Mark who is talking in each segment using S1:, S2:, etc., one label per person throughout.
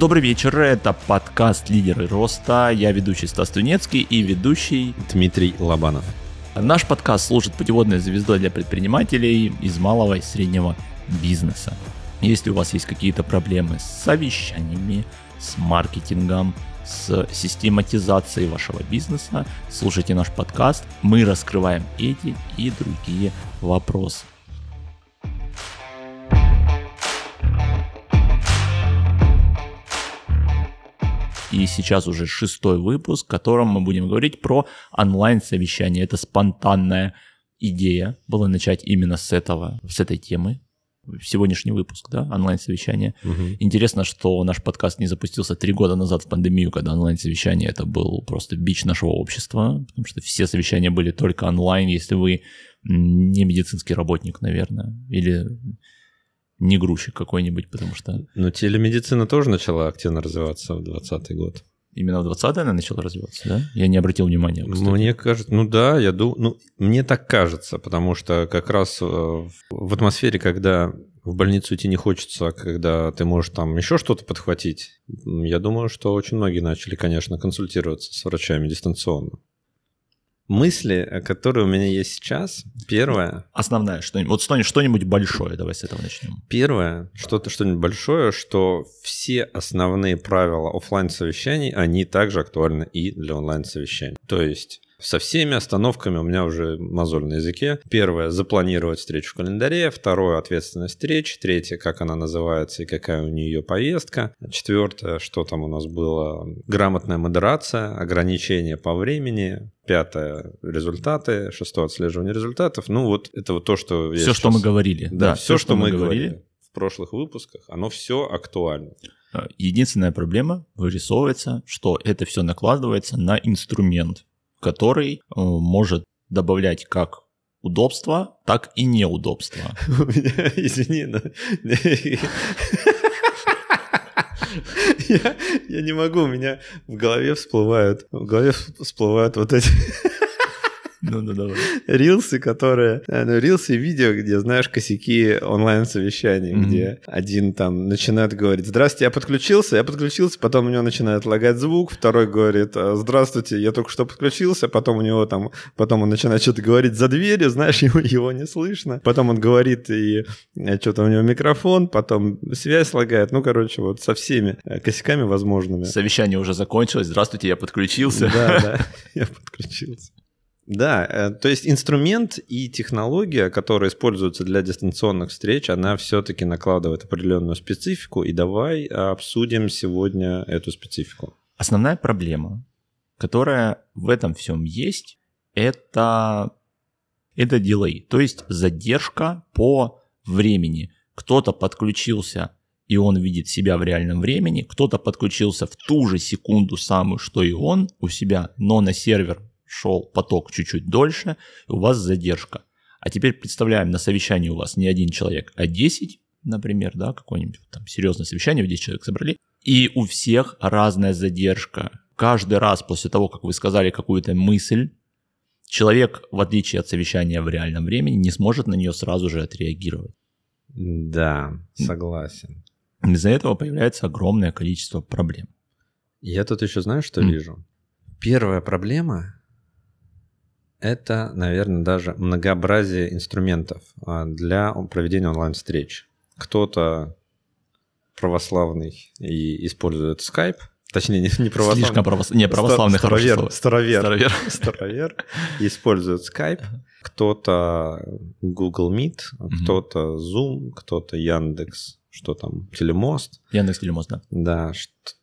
S1: Добрый вечер, это подкаст «Лидеры роста». Я ведущий Стас Тунецкий и ведущий
S2: Дмитрий Лобанов.
S1: Наш подкаст служит путеводной звездой для предпринимателей из малого и среднего бизнеса. Если у вас есть какие-то проблемы с совещаниями, с маркетингом, с систематизацией вашего бизнеса, слушайте наш подкаст. Мы раскрываем эти и другие вопросы. И сейчас уже шестой выпуск, в котором мы будем говорить про онлайн-совещание. Это спонтанная идея была начать именно с этого, с этой темы. Сегодняшний выпуск, да, онлайн-совещание. Угу. Интересно, что наш подкаст не запустился три года назад в пандемию, когда онлайн-совещание это был просто бич нашего общества, потому что все совещания были только онлайн, если вы не медицинский работник, наверное, или не грузчик какой-нибудь, потому что...
S2: Но телемедицина тоже начала активно развиваться в 2020 год.
S1: Именно в 20 она начала развиваться, да? Я не обратил внимания.
S2: Кстати. Мне кажется, ну да, я думаю, ну, мне так кажется, потому что как раз э, в атмосфере, когда в больницу идти не хочется, а когда ты можешь там еще что-то подхватить, я думаю, что очень многие начали, конечно, консультироваться с врачами дистанционно мысли, э, которые у меня есть сейчас. Первое.
S1: Основная, что-нибудь. Вот что-нибудь большое, давай с этого начнем.
S2: Первое, что-то что-нибудь большое, что все основные правила офлайн совещаний, они также актуальны и для онлайн совещаний. То есть со всеми остановками у меня уже мозоль на языке. Первое – запланировать встречу в календаре. Второе – ответственность встреч. Третье – как она называется и какая у нее повестка. Четвертое – что там у нас было? Грамотная модерация, ограничения по времени. Пятое – результаты. Шестое – отслеживание результатов. Ну вот это вот то, что...
S1: Все, сейчас... что мы говорили.
S2: Да, да все, что, что мы говорили. говорили в прошлых выпусках, оно все актуально.
S1: Единственная проблема вырисовывается, что это все накладывается на инструмент который э, может добавлять как удобства, так и неудобства.
S2: Извини, но... Я, я не могу, у меня в голове всплывают, в голове всплывают вот эти ну, ну, давай. Рилсы, которые... Э, ну, рилсы и видео, где, знаешь, косяки онлайн-совещаний, mm-hmm. где один там начинает говорить, здравствуйте, я подключился, я подключился, потом у него начинает лагать звук, второй говорит, «А, здравствуйте, я только что подключился, потом у него там, потом он начинает что-то говорить за дверью, знаешь, его, его не слышно, потом он говорит, и э, что-то у него микрофон, потом связь лагает, ну, короче, вот со всеми э, косяками возможными.
S1: Совещание уже закончилось, здравствуйте, я подключился.
S2: Да, да, я подключился. Да, э, то есть инструмент и технология, которая используется для дистанционных встреч, она все-таки накладывает определенную специфику, и давай обсудим сегодня эту специфику.
S1: Основная проблема, которая в этом всем есть, это, это дилей, то есть задержка по времени. Кто-то подключился и он видит себя в реальном времени, кто-то подключился в ту же секунду самую, что и он у себя, но на сервер шел поток чуть-чуть дольше, и у вас задержка. А теперь представляем, на совещании у вас не один человек, а 10, например, да, какое-нибудь там серьезное совещание, в 10 человек собрали, и у всех разная задержка. Каждый раз после того, как вы сказали какую-то мысль, человек, в отличие от совещания в реальном времени, не сможет на нее сразу же отреагировать.
S2: Да, согласен.
S1: Из-за этого появляется огромное количество проблем.
S2: Я тут еще знаю, что mm. вижу. Первая проблема это, наверное, даже многообразие инструментов а, для проведения онлайн-встреч. Кто-то православный и использует Skype, точнее, не, не православный.
S1: Слишком правос... не, православный
S2: Стар,
S1: хороший
S2: старовер, старовер, старовер. старовер использует Skype, кто-то Google Meet, кто-то Zoom, кто-то Яндекс что там, Телемост.
S1: Яндекс Телемост, да.
S2: Да,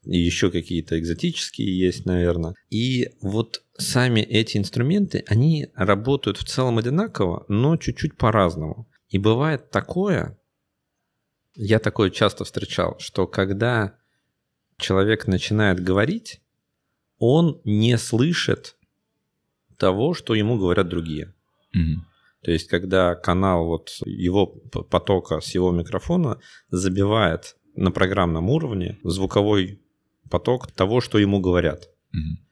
S2: и еще какие-то экзотические есть, наверное. И вот сами эти инструменты, они работают в целом одинаково, но чуть-чуть по-разному. И бывает такое, я такое часто встречал, что когда человек начинает говорить, он не слышит того, что ему говорят другие. Угу. То есть, когда канал вот его потока с его микрофона забивает на программном уровне звуковой поток того, что ему говорят. Угу.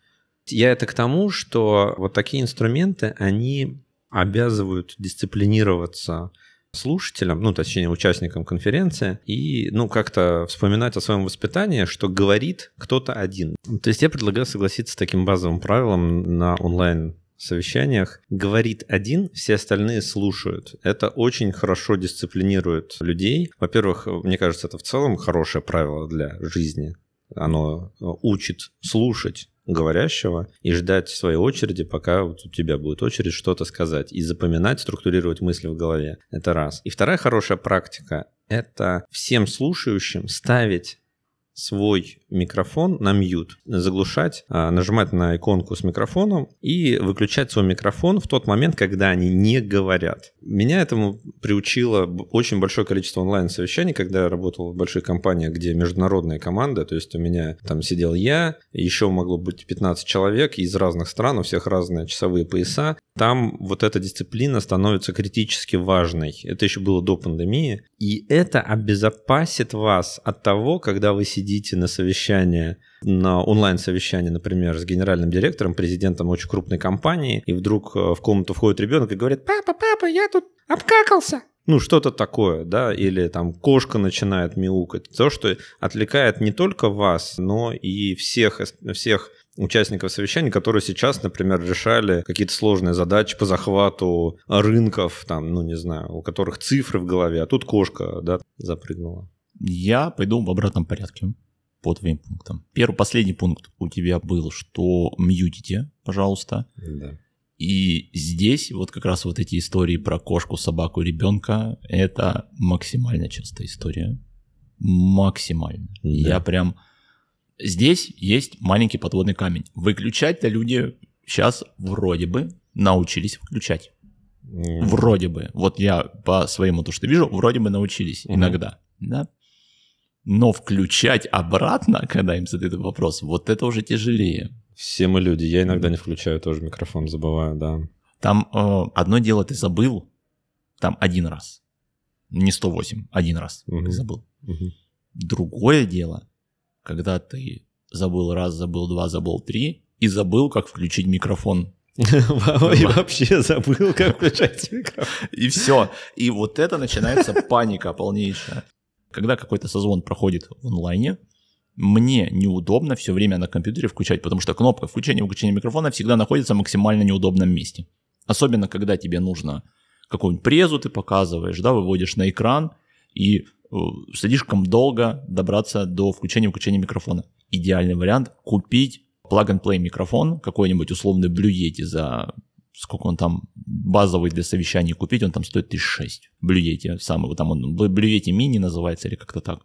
S2: Я это к тому, что вот такие инструменты, они обязывают дисциплинироваться слушателям, ну, точнее, участникам конференции, и, ну, как-то вспоминать о своем воспитании, что говорит кто-то один. То есть я предлагаю согласиться с таким базовым правилом на онлайн совещаниях говорит один, все остальные слушают. Это очень хорошо дисциплинирует людей. Во-первых, мне кажется, это в целом хорошее правило для жизни. Оно учит слушать говорящего и ждать своей очереди, пока вот у тебя будет очередь что-то сказать. И запоминать, структурировать мысли в голове. Это раз. И вторая хорошая практика – это всем слушающим ставить свой микрофон на мьют, заглушать, а, нажимать на иконку с микрофоном и выключать свой микрофон в тот момент, когда они не говорят. Меня этому приучило очень большое количество онлайн-совещаний, когда я работал в большой компании, где международная команда, то есть у меня там сидел я, еще могло быть 15 человек из разных стран, у всех разные часовые пояса. Там вот эта дисциплина становится критически важной. Это еще было до пандемии. И это обезопасит вас от того, когда вы сидите на совещании на онлайн-совещание, например, с генеральным директором, президентом очень крупной компании, и вдруг э, в комнату входит ребенок и говорит, папа, папа, я тут обкакался. Ну, что-то такое, да, или там кошка начинает мяукать. То, что отвлекает не только вас, но и всех, всех участников совещания, которые сейчас, например, решали какие-то сложные задачи по захвату рынков, там, ну, не знаю, у которых цифры в голове, а тут кошка, да, запрыгнула.
S1: Я пойду в обратном порядке по твоим пунктам. Первый, последний пункт у тебя был, что мьютите, пожалуйста.
S2: Да.
S1: И здесь вот как раз вот эти истории про кошку, собаку, ребенка, это максимально частая история. Максимально. Да. Я прям... Здесь есть маленький подводный камень. Выключать-то люди сейчас вроде бы научились включать. Mm. Вроде бы. Вот я по своему то, что вижу, вроде бы научились mm-hmm. иногда. Да? Но включать обратно, когда им задают вопрос, вот это уже тяжелее.
S2: Все мы люди. Я иногда не включаю тоже микрофон, забываю, да.
S1: Там э, одно дело ты забыл, там один раз. Не 108, один раз угу. ты забыл.
S2: Угу.
S1: Другое дело, когда ты забыл раз, забыл два, забыл три, и забыл, как включить микрофон.
S2: И вообще забыл, как включать микрофон.
S1: И все. И вот это начинается паника полнейшая когда какой-то созвон проходит в онлайне, мне неудобно все время на компьютере включать, потому что кнопка включения и выключения микрофона всегда находится в максимально неудобном месте. Особенно, когда тебе нужно какую-нибудь презу ты показываешь, да, выводишь на экран, и э, слишком долго добраться до включения и выключения микрофона. Идеальный вариант – купить plug-and-play микрофон, какой-нибудь условный Yeti за сколько он там базовый для совещаний купить, он там стоит 1006. Блюете самый, там он Блюете мини называется или как-то так.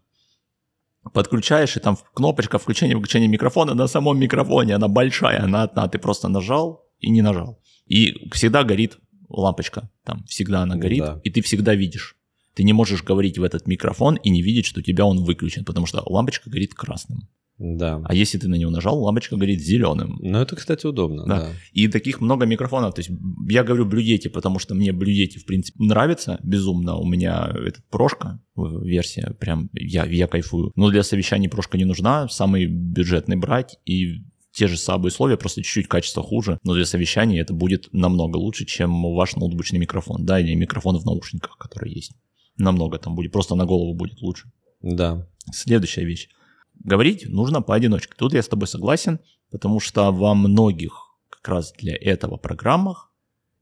S1: Подключаешь, и там кнопочка включения выключения микрофона на самом микрофоне, она большая, она одна, ты просто нажал и не нажал. И всегда горит лампочка, там всегда она горит, да. и ты всегда видишь. Ты не можешь говорить в этот микрофон и не видеть, что у тебя он выключен, потому что лампочка горит красным.
S2: Да.
S1: А если ты на него нажал, лампочка горит зеленым.
S2: Ну, это, кстати, удобно, да. да.
S1: И таких много микрофонов. То есть я говорю Yeti, потому что мне Yeti, в принципе, нравится безумно. У меня этот прошка версия, прям я, я кайфую. Но для совещаний прошка не нужна, самый бюджетный брать и те же самые условия, просто чуть-чуть качество хуже, но для совещаний это будет намного лучше, чем ваш ноутбучный микрофон, да, или микрофон в наушниках, который есть. Намного там будет, просто на голову будет лучше.
S2: Да.
S1: Следующая вещь говорить нужно поодиночке. Тут я с тобой согласен, потому что во многих как раз для этого программах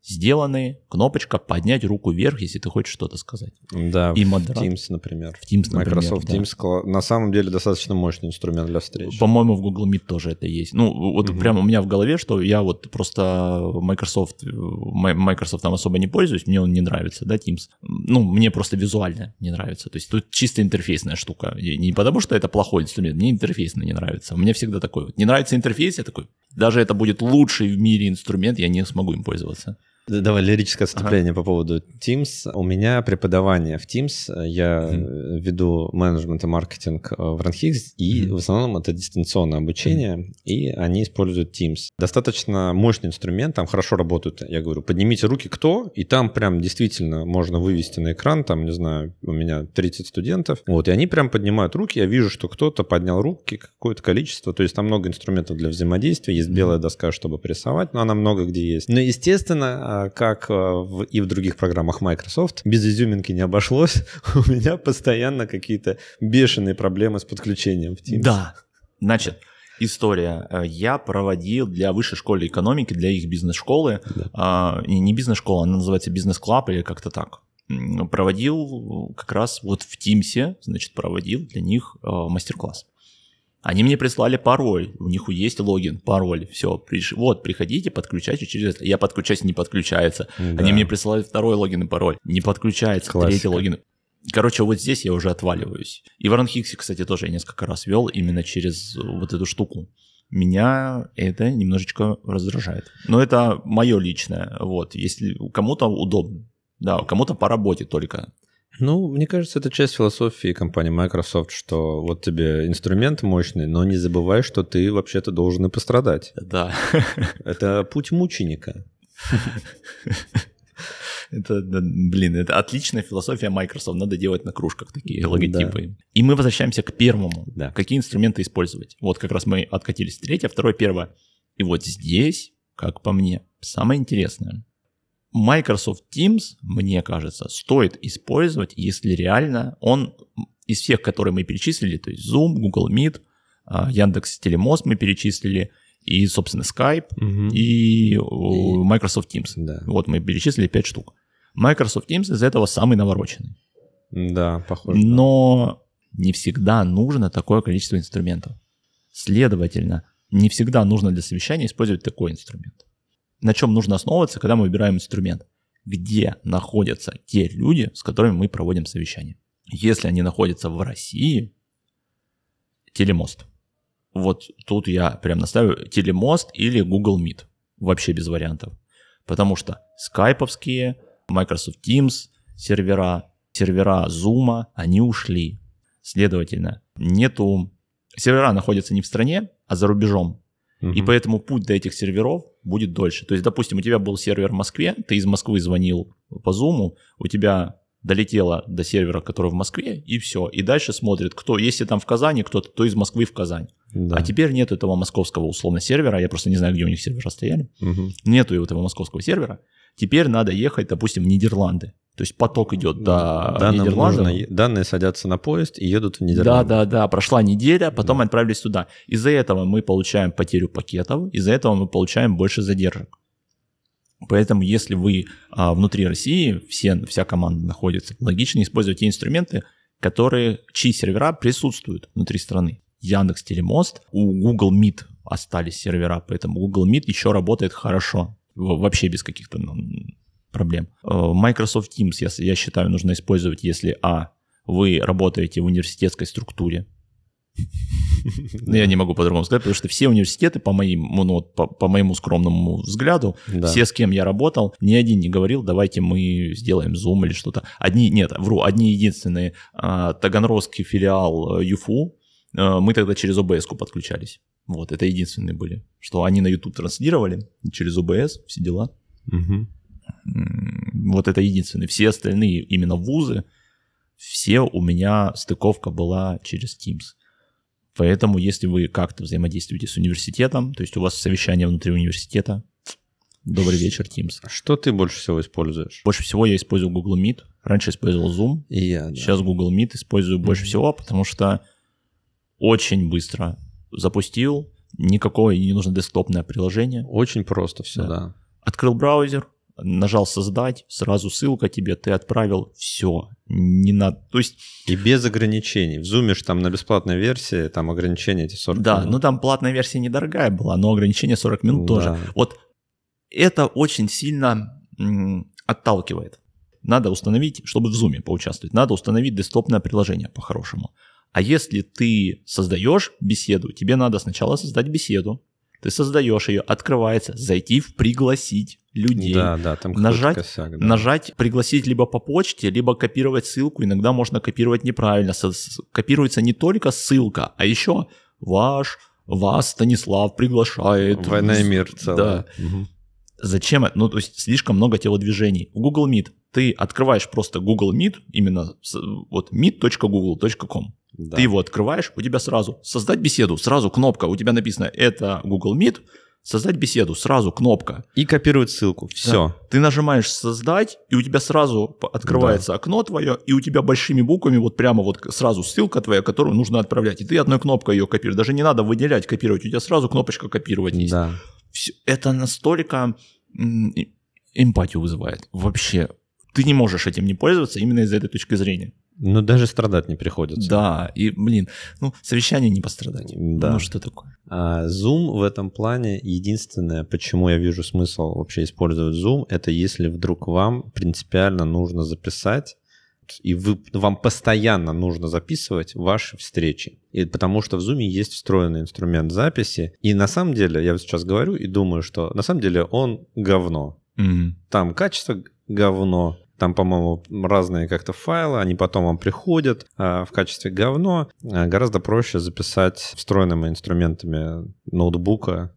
S1: сделаны кнопочка «Поднять руку вверх», если ты хочешь что-то сказать.
S2: Да, и в модерат... Teams, например.
S1: В Teams, например,
S2: Microsoft да. Teams на самом деле достаточно мощный инструмент для встреч.
S1: По-моему, в Google Meet тоже это есть. Ну, вот угу. прямо у меня в голове, что я вот просто Microsoft, Microsoft там особо не пользуюсь, мне он не нравится, да, Teams. Ну, мне просто визуально не нравится. То есть тут чисто интерфейсная штука. Не потому что это плохой инструмент, мне интерфейсно не нравится. Меня всегда такой вот. Не нравится интерфейс, я такой, даже это будет лучший в мире инструмент, я не смогу им пользоваться.
S2: Давай лирическое отступление ага. по поводу Teams. У меня преподавание в Teams. Я mm-hmm. веду менеджмент и маркетинг э, в Ранхикс, и mm-hmm. в основном это дистанционное обучение, mm-hmm. и они используют Teams. Достаточно мощный инструмент, там хорошо работают. Я говорю, поднимите руки кто, и там прям действительно можно вывести на экран, там, не знаю, у меня 30 студентов, вот, и они прям поднимают руки, я вижу, что кто-то поднял руки, какое-то количество, то есть там много инструментов для взаимодействия, есть белая доска, чтобы прессовать, но она много где есть. Но, естественно, как а, в, и в других программах Microsoft, без изюминки не обошлось. У меня постоянно какие-то бешеные проблемы с подключением в Teams.
S1: Да, значит, история. Э, Я проводил для высшей школы экономики, для их бизнес-школы, а, не не бизнес-школа, она называется бизнес-клаб или как-то так. Проводил как раз вот в Тимсе, значит, проводил для них э, мастер-класс. Они мне прислали пароль, у них есть логин, пароль, все, вот, приходите, подключайте через это. Я подключаюсь, не подключается.
S2: Да.
S1: Они мне присылают второй логин и пароль, не подключается,
S2: Классика.
S1: третий логин. Короче, вот здесь я уже отваливаюсь. И в Ранхиксе, кстати, тоже я несколько раз вел именно через вот эту штуку. Меня это немножечко раздражает. Но это мое личное. Вот, если кому-то удобно. Да, кому-то по работе только.
S2: Ну, мне кажется, это часть философии компании Microsoft, что вот тебе инструмент мощный, но не забывай, что ты вообще-то должен и пострадать.
S1: Да.
S2: Это путь мученика.
S1: Это, да, блин, это отличная философия Microsoft. Надо делать на кружках такие логотипы. И мы возвращаемся к первому.
S2: Да.
S1: Какие инструменты использовать? Вот как раз мы откатились. Третье, второе, первое. И вот здесь, как по мне, самое интересное. Microsoft Teams, мне кажется, стоит использовать, если реально он из всех, которые мы перечислили, то есть Zoom, Google Meet, а, Яндекс Телемост мы перечислили, и, собственно, Skype,
S2: Мгм.
S1: и о, Microsoft Teams.
S2: Да.
S1: Вот мы перечислили 5 штук. Microsoft Teams из этого самый навороченный.
S2: Да, похоже.
S1: Но не всегда нужно такое количество инструментов. Следовательно, не всегда нужно для совещания использовать такой инструмент. На чем нужно основываться, когда мы выбираем инструмент? Где находятся те люди, с которыми мы проводим совещание? Если они находятся в России, телемост. Вот тут я прям наставлю телемост или Google Meet. Вообще без вариантов. Потому что скайповские, Microsoft Teams сервера, сервера Zoom, они ушли. Следовательно, нету... Сервера находятся не в стране, а за рубежом.
S2: Мгм.
S1: И поэтому путь до этих серверов будет дольше. То есть, допустим, у тебя был сервер в Москве, ты из Москвы звонил по Zoom, у тебя долетело до сервера, который в Москве, и все. И дальше смотрит, кто, если там в Казани кто-то, то из Москвы в Казань.
S2: Да.
S1: А теперь нет этого московского условно сервера, я просто не знаю, где у них сервера стояли.
S2: Мгм.
S1: Нету этого московского сервера. Теперь надо ехать, допустим, в Нидерланды. То есть поток идет до
S2: Да, нам
S1: Нидерландов.
S2: нужно- данные садятся на поезд и едут в
S1: Да,
S2: Нидерланды.
S1: да, да, прошла неделя, потом отправились туда. Из-за этого мы получаем потерю пакетов, из-за этого мы получаем больше задержек. Поэтому, если вы а, внутри России, все, вся команда находится, логично использовать те инструменты, которые, чьи сервера присутствуют внутри страны. Яндекс Телемост, у Google Meet остались сервера, поэтому Google Meet еще работает хорошо, вообще без каких-то ну, проблем. Э, Microsoft Teams, я, я считаю, нужно использовать, если, а, вы работаете в университетской структуре, ну, я не могу по-другому сказать, потому что все университеты, по, моим, ну, по, по моему скромному взгляду,
S2: Да.
S1: все, с кем я работал, ни один не говорил, давайте мы сделаем Zoom или что-то. Одни, нет, вру, одни единственные, а, Таганрогский филиал э, ЮФУ, э, мы тогда через ОБС-ку подключались. Вот, это единственные были, что они на YouTube транслировали через ОБС, все дела. М, Вот это единственные. Все остальные именно вузы, все у меня стыковка была через Teams. Поэтому, если вы как-то взаимодействуете с университетом, то есть у вас совещание внутри университета, добрый вечер, Teams.
S2: Что ты больше всего используешь?
S1: Больше всего я использую Google Meet. Раньше использовал Zoom,
S2: И я, да.
S1: сейчас Google Meet использую больше всего, потому что очень быстро запустил, никакое не нужно десктопное приложение.
S2: Очень просто все,
S1: Да.
S2: да.
S1: Открыл браузер, нажал создать, сразу ссылка тебе, ты отправил, все. Не надо. То есть,
S2: И без ограничений. В Zoom там на бесплатной версии там ограничения эти 40
S1: да,
S2: минут.
S1: ну там платная версия недорогая была, но ограничение 40 минут
S2: Да.
S1: тоже. Вот это очень сильно м, отталкивает. Надо установить, чтобы в Zoom поучаствовать, надо установить десктопное приложение по-хорошему. А если ты создаешь беседу, тебе надо сначала создать беседу, ты создаешь ее, открывается, зайти в пригласить людей.
S2: Да, да, там
S1: нажать,
S2: косяк, да.
S1: нажать пригласить либо по почте, либо копировать ссылку. Иногда можно копировать неправильно. Копируется не только ссылка, а еще ваш, вас Станислав приглашает.
S2: Война и мир целая.
S1: Да.
S2: Мгм.
S1: Зачем это? Ну, то есть слишком много телодвижений. В Google Meet ты открываешь просто Google Meet, именно вот meet.google.com.
S2: Да.
S1: Ты его открываешь, у тебя сразу создать беседу, сразу кнопка, у тебя написано это Google Meet, Создать беседу, сразу кнопка.
S2: И копировать ссылку. Все.
S1: Ты нажимаешь создать, и у тебя сразу открывается окно твое, и у тебя большими буквами вот прямо вот сразу ссылка твоя, которую нужно отправлять. И ты одной кнопкой ее копируешь. Даже не надо выделять, копировать. У тебя сразу кнопочка копировать есть.
S2: Да.
S1: Это настолько эмпатию вызывает. Вообще, ты не можешь этим не пользоваться именно из этой точки зрения.
S2: Ну, даже страдать не приходится.
S1: Да, и, блин, ну, совещание не пострадать.
S2: Да.
S1: Ну, что такое?
S2: А Zoom в этом плане единственное, почему я вижу смысл вообще использовать Zoom, это если вдруг вам принципиально нужно записать, и вы, вам постоянно нужно записывать ваши встречи. И потому что в Zoom есть встроенный инструмент записи. И на самом деле, я сейчас говорю и думаю, что на самом деле он говно.
S1: Мгм.
S2: Там качество говно, там, по-моему, разные как-то файлы, они потом вам приходят а, в качестве говно. А, Гораздо проще записать встроенными инструментами ноутбука.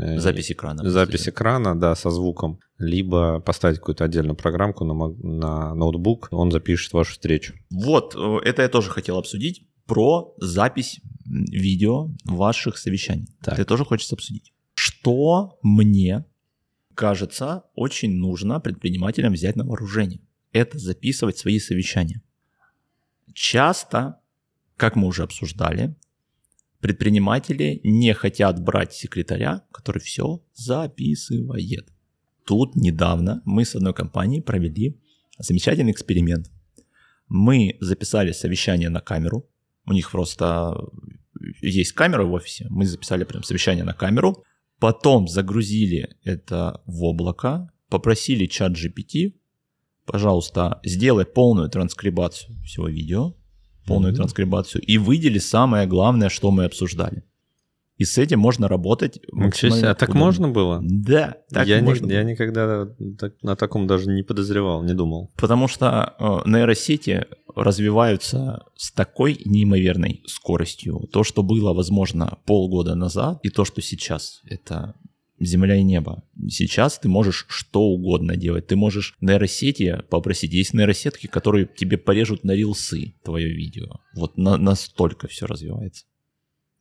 S2: Э,
S1: Запись экрана.
S2: Запись экрана, да, со звуком. Либо поставить какую-то отдельную программку на, на ноутбук, он запишет вашу встречу.
S1: Вот, э, это я тоже хотел обсудить про запись видео ваших совещаний.
S2: Так.
S1: Это тоже хочется обсудить. Что мне кажется очень нужно предпринимателям взять на вооружение? Это записывать свои совещания. Часто, как мы уже обсуждали, предприниматели не хотят брать секретаря, который все записывает. Тут недавно мы с одной компанией провели замечательный эксперимент. Мы записали совещание на камеру. У них просто есть камера в офисе. Мы записали прям совещание на камеру. Потом загрузили это в облако. Попросили чат GPT, пожалуйста, сделай полную транскрибацию всего видео. Полную
S2: Мгм.
S1: транскрибацию. И выдели самое главное, что мы обсуждали. И с этим можно работать
S2: Ничего себе,
S1: максимально
S2: а так
S1: удобно.
S2: можно было?
S1: Да, так
S2: я,
S1: можно было.
S2: я никогда так- на таком даже не подозревал, не думал.
S1: Потому что э, нейросети развиваются с такой неимоверной скоростью. То, что было возможно полгода назад, и то, что сейчас, это земля и небо. Сейчас ты можешь что угодно делать. Ты можешь нейросети попросить. Есть нейросетки, которые тебе порежут на рилсы твое видео. Вот на- настолько все развивается.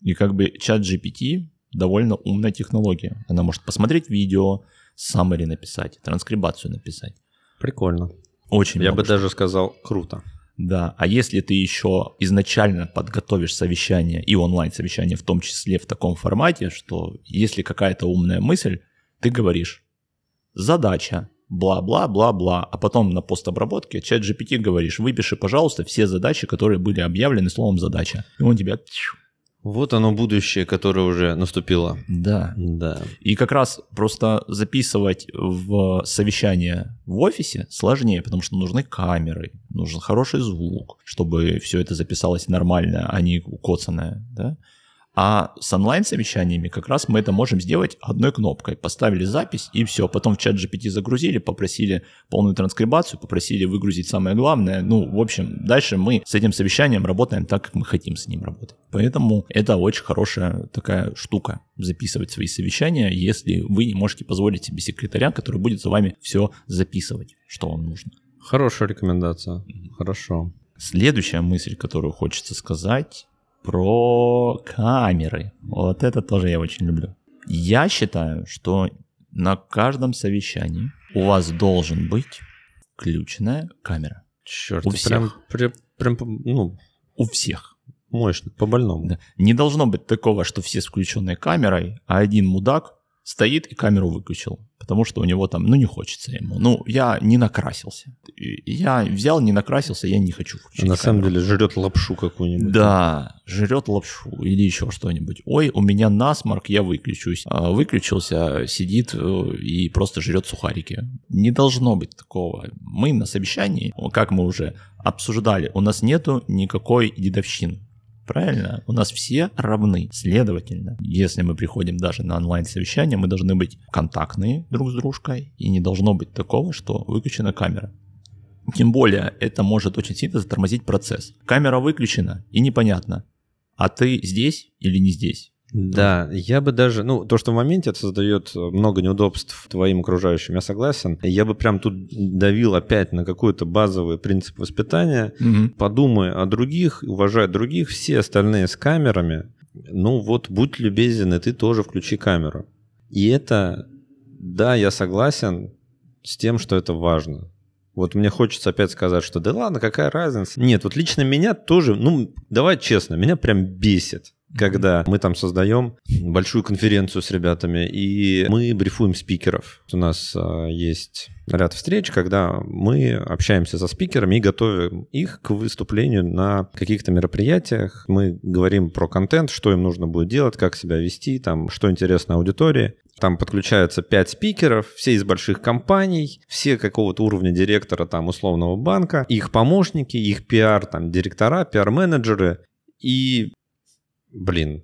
S1: И как бы чат GPT довольно умная технология. Она может посмотреть видео, summary написать, транскрибацию написать.
S2: Прикольно.
S1: Очень
S2: я бы даже сказал, круто.
S1: Да, а если ты еще изначально подготовишь совещание и онлайн-совещание в том числе в таком формате, что если какая-то умная мысль, ты говоришь задача, бла-бла-бла-бла, а потом на постобработке чат GPT говоришь, выпиши, пожалуйста, все задачи, которые были объявлены словом задача. И он тебя...
S2: Вот оно будущее, которое уже наступило.
S1: Да.
S2: Да.
S1: И как раз просто записывать в совещание в офисе сложнее, потому что нужны камеры, нужен хороший звук, чтобы все это записалось нормально, а не укоцанное, да? А с онлайн-совещаниями как раз мы это можем сделать одной кнопкой. Поставили запись и все. Потом в чат GPT загрузили, попросили полную транскрибацию, попросили выгрузить самое главное. Ну, в общем, дальше мы с этим совещанием работаем так, как мы хотим с ним работать. Поэтому это очень хорошая такая штука записывать свои совещания, если вы не можете позволить себе секретаря, который будет за вами все записывать, что вам нужно.
S2: Хорошая рекомендация. Хорошо.
S1: Следующая мысль, которую хочется сказать, про камеры. Вот это тоже я очень люблю. Я считаю, что на каждом совещании у вас должен быть включенная камера.
S2: Черт,
S1: У всех.
S2: прям, прям, прям, ну,
S1: У всех.
S2: мощно, по-больному.
S1: Да. Не должно быть такого, что все с включенной камерой, а один мудак стоит и камеру выключил, потому что у него там, ну, не хочется ему. Ну, я не накрасился. Я взял, не накрасился, я не хочу
S2: А
S1: включить
S2: на самом
S1: камеру.
S2: деле жрет лапшу какую-нибудь.
S1: Да, жрет лапшу или еще что-нибудь. Ой, у меня насморк, я выключусь. А выключился, сидит э, и просто жрет сухарики. Не должно быть такого. Мы на совещании, как мы уже обсуждали, у нас нету никакой дедовщины. Правильно? У нас все равны. Следовательно, если мы приходим даже на онлайн-совещание, мы должны быть контактные друг с дружкой, и не должно быть такого, что выключена камера. Тем более, это может очень сильно затормозить процесс. Камера выключена, и непонятно, а ты здесь или не здесь.
S2: Да, я бы даже, ну, то, что в моменте это создает много неудобств твоим окружающим, я согласен. Я бы прям тут давил опять на какой-то базовый принцип воспитания. Подумай о других, уважай других, все остальные с камерами. Ну вот, будь любезен, и ты тоже включи камеру. И это, да, я согласен с тем, что это важно. Вот мне хочется опять сказать, что да ладно, какая разница. Нет, вот лично меня тоже, ну, давай честно, меня прям бесит когда мы там создаем большую конференцию с ребятами, и мы брифуем спикеров. У нас а, есть ряд встреч, когда мы общаемся со спикерами и готовим их к выступлению на каких-то мероприятиях. Мы говорим про контент, что им нужно будет делать, как себя вести, там, что интересно аудитории. Там подключаются пять спикеров, все из больших компаний, все какого-то уровня директора там условного банка, их помощники, их пиар, там, директора, пиар-менеджеры. И блин,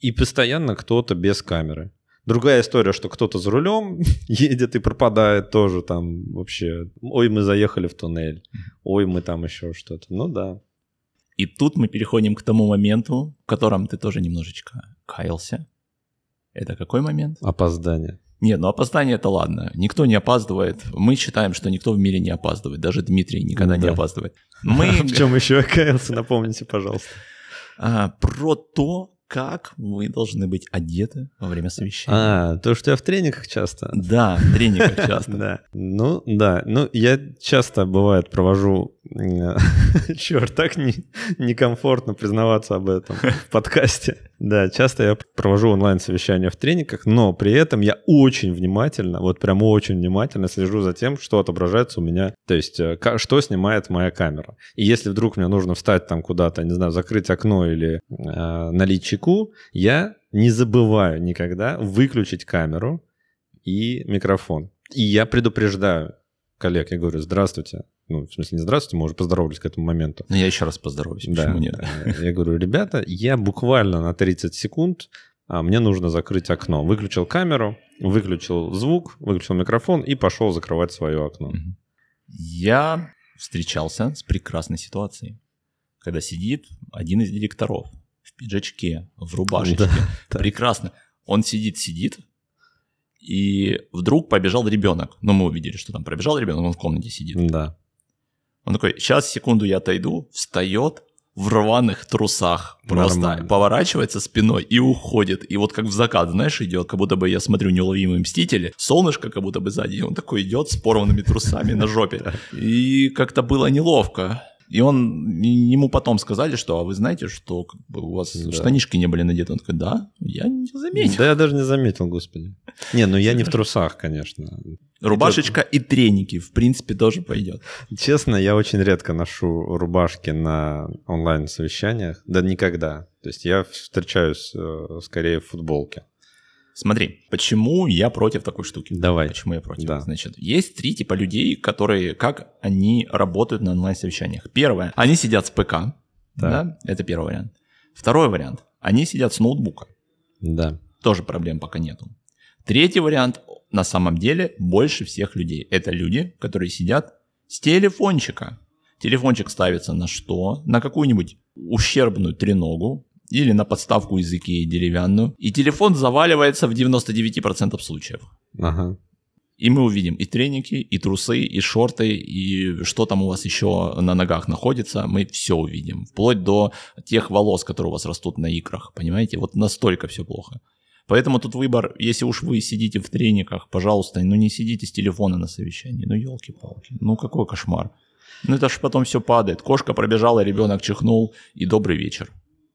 S2: и постоянно кто-то без камеры. Другая история, что кто-то за рулем едет и пропадает тоже там вообще. Ой, мы заехали в туннель. Ой, мы там еще что-то. Ну да.
S1: И тут мы переходим к тому моменту, в котором ты тоже немножечко каялся. Это какой момент?
S2: Опоздание.
S1: Нет, ну опоздание это ладно. Никто не опаздывает. Мы считаем, что никто в мире не опаздывает. Даже Дмитрий никогда да. не опаздывает.
S2: Мы... В чем еще каялся, напомните, пожалуйста
S1: а, про то, как вы должны быть одеты во время совещания.
S2: А, то, что я в тренингах часто.
S1: Да, в тренингах часто.
S2: Да. Ну, да. Ну, я часто, бывает, провожу... Черт, так некомфортно признаваться об этом в подкасте. Да, часто я провожу онлайн-совещания в тренингах, но при этом я очень внимательно, вот прям очень внимательно слежу за тем, что отображается у меня, то есть э, что снимает моя камера. И если вдруг мне нужно встать там куда-то, не знаю, закрыть окно или э, налить чеку, я не забываю никогда выключить камеру и микрофон. И я предупреждаю коллег, я говорю, здравствуйте, ну, в смысле, не здравствуйте, мы уже поздоровались к этому моменту.
S1: Ну, я еще раз поздороваюсь, почему да. нет?
S2: Я говорю, ребята, я буквально на 30 секунд, а мне нужно закрыть окно. Выключил камеру, выключил звук, выключил микрофон и пошел закрывать свое окно.
S1: Я встречался с прекрасной ситуацией, когда сидит один из директоров в пиджачке, в рубашечке. Да, Прекрасно. Он сидит, сидит, и вдруг побежал ребенок. Ну, мы увидели, что там пробежал ребенок, он в комнате сидит.
S2: Да.
S1: Он такой, сейчас, секунду, я отойду, встает в рваных трусах, просто Нормально. поворачивается спиной и уходит. И вот как в закат, знаешь, идет, как будто бы я смотрю «Неуловимые мстители», солнышко как будто бы сзади, и он такой идет с порванными трусами на жопе. И как-то было неловко. И он, ему потом сказали, что, а вы знаете, что как бы, у вас да. штанишки не были надеты? Он такой, да, я не заметил.
S2: Да я даже не заметил, господи. Не, ну я не в трусах, конечно.
S1: Рубашечка и треники, в принципе, тоже пойдет.
S2: Честно, я очень редко ношу рубашки на онлайн-совещаниях. Да никогда. То есть я встречаюсь э, скорее в футболке.
S1: Смотри, почему я против такой штуки?
S2: Давай.
S1: Почему я против? Да. Значит, есть три типа людей, которые, как они работают на онлайн-совещаниях. Первое, они сидят с ПК, да. да, это первый вариант. Второй вариант, они сидят с ноутбука.
S2: Да.
S1: Тоже проблем пока нету. Третий вариант, на самом деле, больше всех людей. Это люди, которые сидят с телефончика. Телефончик ставится на что? На какую-нибудь ущербную треногу, или на подставку языки деревянную, и телефон заваливается в 99% случаев.
S2: Ага.
S1: И мы увидим и треники, и трусы, и шорты, и что там у вас еще на ногах находится, мы все увидим. Вплоть до тех волос, которые у вас растут на икрах, понимаете? Вот настолько все плохо. Поэтому тут выбор, если уж вы сидите в трениках, пожалуйста, ну не сидите с телефона на совещании, ну елки-палки, ну какой кошмар. Ну это ж потом все падает. Кошка пробежала, ребенок чихнул, и добрый вечер.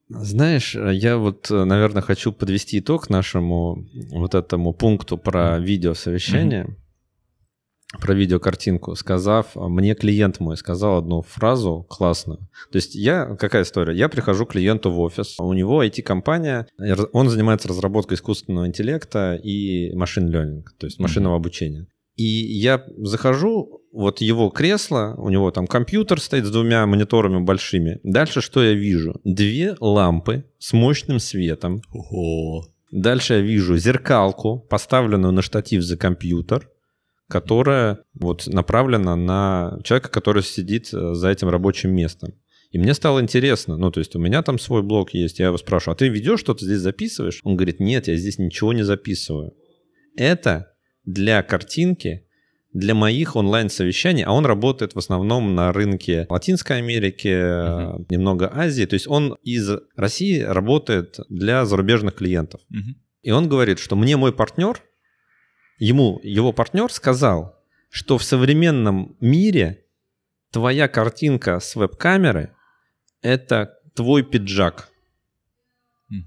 S2: Знаешь, э, я вот, э, наверное, хочу подвести итог нашему вот этому пункту про видеосовещание, mm-hmm. про видеокартинку, сказав, а, мне клиент мой сказал одну фразу классную. То есть я, какая история? Я прихожу к клиенту в офис, у него IT-компания, он занимается разработкой искусственного интеллекта и машин learning, то есть машинного mm-hmm. обучения. И я захожу, вот его кресло, у него там компьютер стоит с двумя мониторами большими. Дальше что я вижу? Две лампы с мощным светом.
S1: Ого.
S2: Дальше я вижу зеркалку, поставленную на штатив за компьютер, которая вот направлена на человека, который сидит э, за этим рабочим местом. И мне стало интересно, ну, то есть у меня там свой блог есть, я его спрашиваю, а ты ведешь что-то здесь записываешь? Он говорит, нет, я здесь ничего не записываю. Это для картинки, для моих онлайн-совещаний, а он работает в основном на рынке Латинской Америки, uh-huh. немного Азии. То есть он из России работает для зарубежных клиентов. Uh-huh. И он говорит, что мне мой партнер ему его партнер сказал, что в современном мире твоя картинка с веб-камеры — это твой пиджак.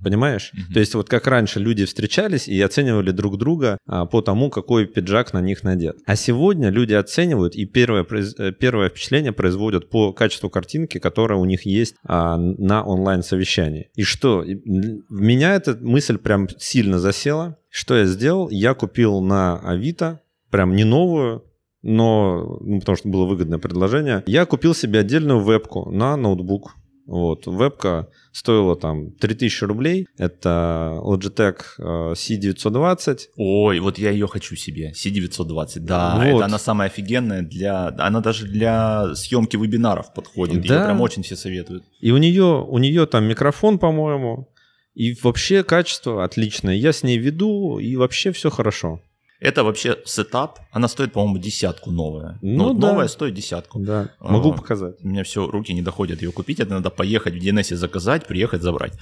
S2: Понимаешь?
S1: Мгм.
S2: То есть вот как раньше люди встречались и оценивали друг друга а, по тому, какой пиджак на них надет. А сегодня люди оценивают и первое, э, первое впечатление производят по качеству картинки, которая у них есть а, на онлайн-совещании. И что? В меня эта мысль прям сильно засела. Что я сделал? Я купил на Авито, прям не новую, но ну, потому что было выгодное предложение. Я купил себе отдельную вебку на ноутбук. Вот, вебка стоила там 3000 рублей. Это Logitech э, C920.
S1: Ой, вот я ее хочу себе, C920. Да,
S2: Вот.
S1: это она самая офигенная для... Она даже для съемки вебинаров подходит.
S2: Да.
S1: Ее прям очень все советуют.
S2: И у нее, у нее там микрофон, по-моему. И вообще качество отличное. Я с ней веду, и вообще все хорошо.
S1: Это вообще сетап. Она стоит, по-моему, десятку новая.
S2: Ну да.
S1: новая стоит десятку.
S2: Да.
S1: А.
S2: Могу показать.
S1: У меня все, руки не доходят ее купить. Это надо поехать в DNS заказать, приехать забрать.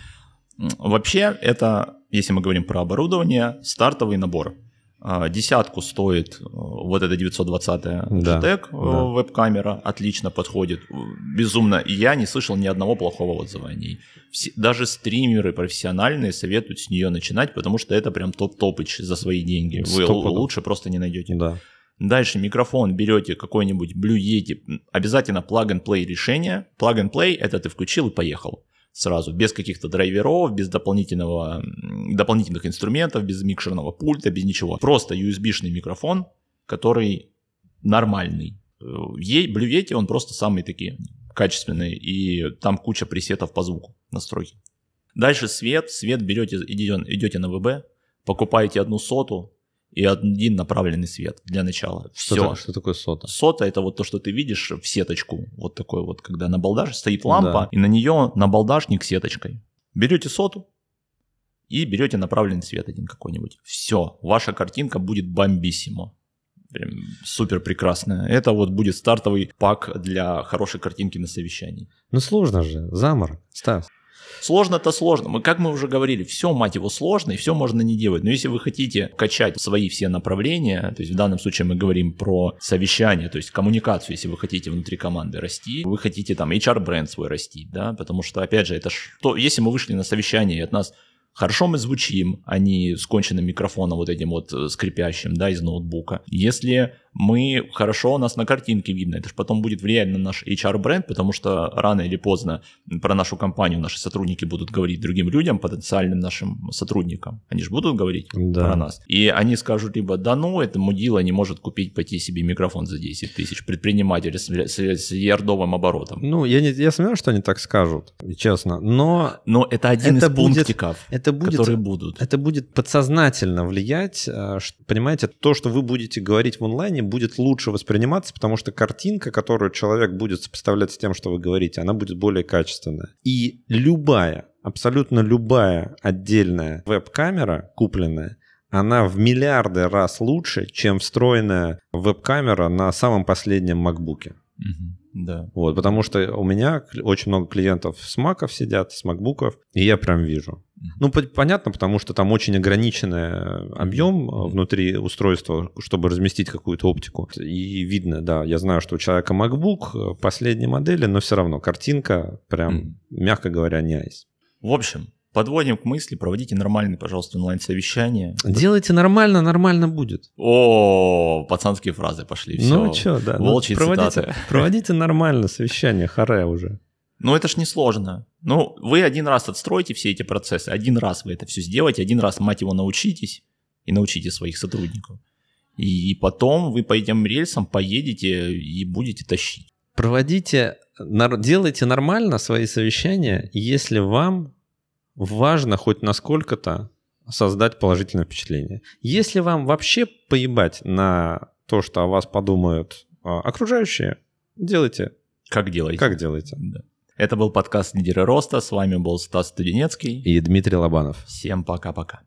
S1: Вообще, это, если мы говорим про оборудование, стартовый набор. А, Десятку стоит э, вот эта 920
S2: Да,
S1: Logitech э,
S2: да.
S1: веб-камера, отлично подходит, э, безумно. И я не слышал ни одного плохого отзыва о ней. Все- даже стримеры профессиональные советуют с нее начинать, потому что это прям топ-топыч за свои деньги. Вы л- лучше просто не найдете.
S2: Да.
S1: Дальше микрофон берете какой-нибудь Blue Yeti, обязательно plug-and-play решение. Plug-and-play это ты включил и поехал сразу, без каких-то драйверов, без дополнительного, дополнительных инструментов, без микшерного пульта, без ничего. Просто USB-шный микрофон, который нормальный. Э, Е- Blue Yeti, он просто самый такие качественный, и там куча пресетов по звуку, настройки. Дальше свет, свет берете, идете, идете на ВБ, покупаете одну соту и один направленный свет для начала.
S2: Что,
S1: Все.
S2: та- что такое сота?
S1: Сота это вот то, что ты видишь в сеточку. Вот такой вот, когда на балдаже стоит лампа,
S2: Да.
S1: и на нее на балдажник сеточкой. Берете соту и берете направленный свет один какой-нибудь. Все, ваша картинка будет бомбиссимо. Прям супер прекрасная. Это вот будет стартовый пак для хорошей картинки на совещании.
S2: Ну сложно же. Замор. Стас.
S1: Сложно-то сложно. Мы, как мы уже говорили, все, мать его, сложно, и все можно не делать. Но если вы хотите качать свои все направления, то есть в данном случае мы говорим про совещание, то есть коммуникацию, если вы хотите внутри команды расти, вы хотите там HR-бренд свой расти, да, потому что, опять же, это ж, то, если мы вышли на совещание, и от нас хорошо мы звучим, а не с конченным микрофоном вот этим вот э, скрипящим, да, из ноутбука. Если мы хорошо у нас на картинке видно, это же потом будет влиять на наш HR-бренд, потому что рано или поздно про нашу компанию наши сотрудники будут говорить другим людям, потенциальным нашим сотрудникам. Они же будут говорить
S2: Да.
S1: про нас. И они скажут либо, да ну, это мудила не может купить, пойти себе микрофон за 10 тысяч, предприниматель с, с- с ярдовым оборотом.
S2: Ну, я, не, я сомневаюсь, что они так скажут, честно. Но
S1: Но это один
S2: Это
S1: из
S2: будет-
S1: пунктиков,
S2: это будет
S1: которые будут.
S2: это будет подсознательно влиять. ш- Понимаете, то, что вы будете говорить в онлайне, будет лучше восприниматься, потому что картинка, которую человек будет сопоставлять с тем, что вы говорите, она будет более качественная. И любая, абсолютно любая отдельная веб-камера, купленная, она в миллиарды раз лучше, чем встроенная веб-камера на самом последнем MacBook.
S1: Мгм. Да.
S2: Вот, потому что у меня очень много клиентов с маков сидят, с макбуков, и я прям вижу. Ну, по- понятно, потому что там очень ограниченный э, объем э, внутри устройства, чтобы разместить какую-то оптику. И видно, да, я знаю, что у человека MacBook э, последней модели, но все равно картинка прям, мягко говоря, не айс.
S1: В общем, подводим к мысли, проводите нормальные, пожалуйста, онлайн-совещания.
S2: Делайте нормально, нормально будет.
S1: О, пацанские фразы пошли. Всё.
S2: Ну, что, да. ну,
S1: Волчьи
S2: проводите,
S1: цитаты.
S2: проводите нормально совещание, харе уже.
S1: Ну, это ж не сложно. Ну, вы один раз отстройте все эти процессы, один раз вы это все сделаете, один раз, мать его, научитесь и научите своих сотрудников. И потом вы по этим рельсам поедете и будете тащить.
S2: проводите, делайте нормально свои совещания, если вам важно хоть насколько-то создать положительное впечатление. Если вам вообще поебать на то, что о вас подумают а, окружающие, делайте,
S1: Как делаете?
S2: как делаете.
S1: Да. Это был подкаст «Лидеры роста». С вами был Стас Студенецкий.
S2: И Дмитрий Лобанов.
S1: Всем пока-пока.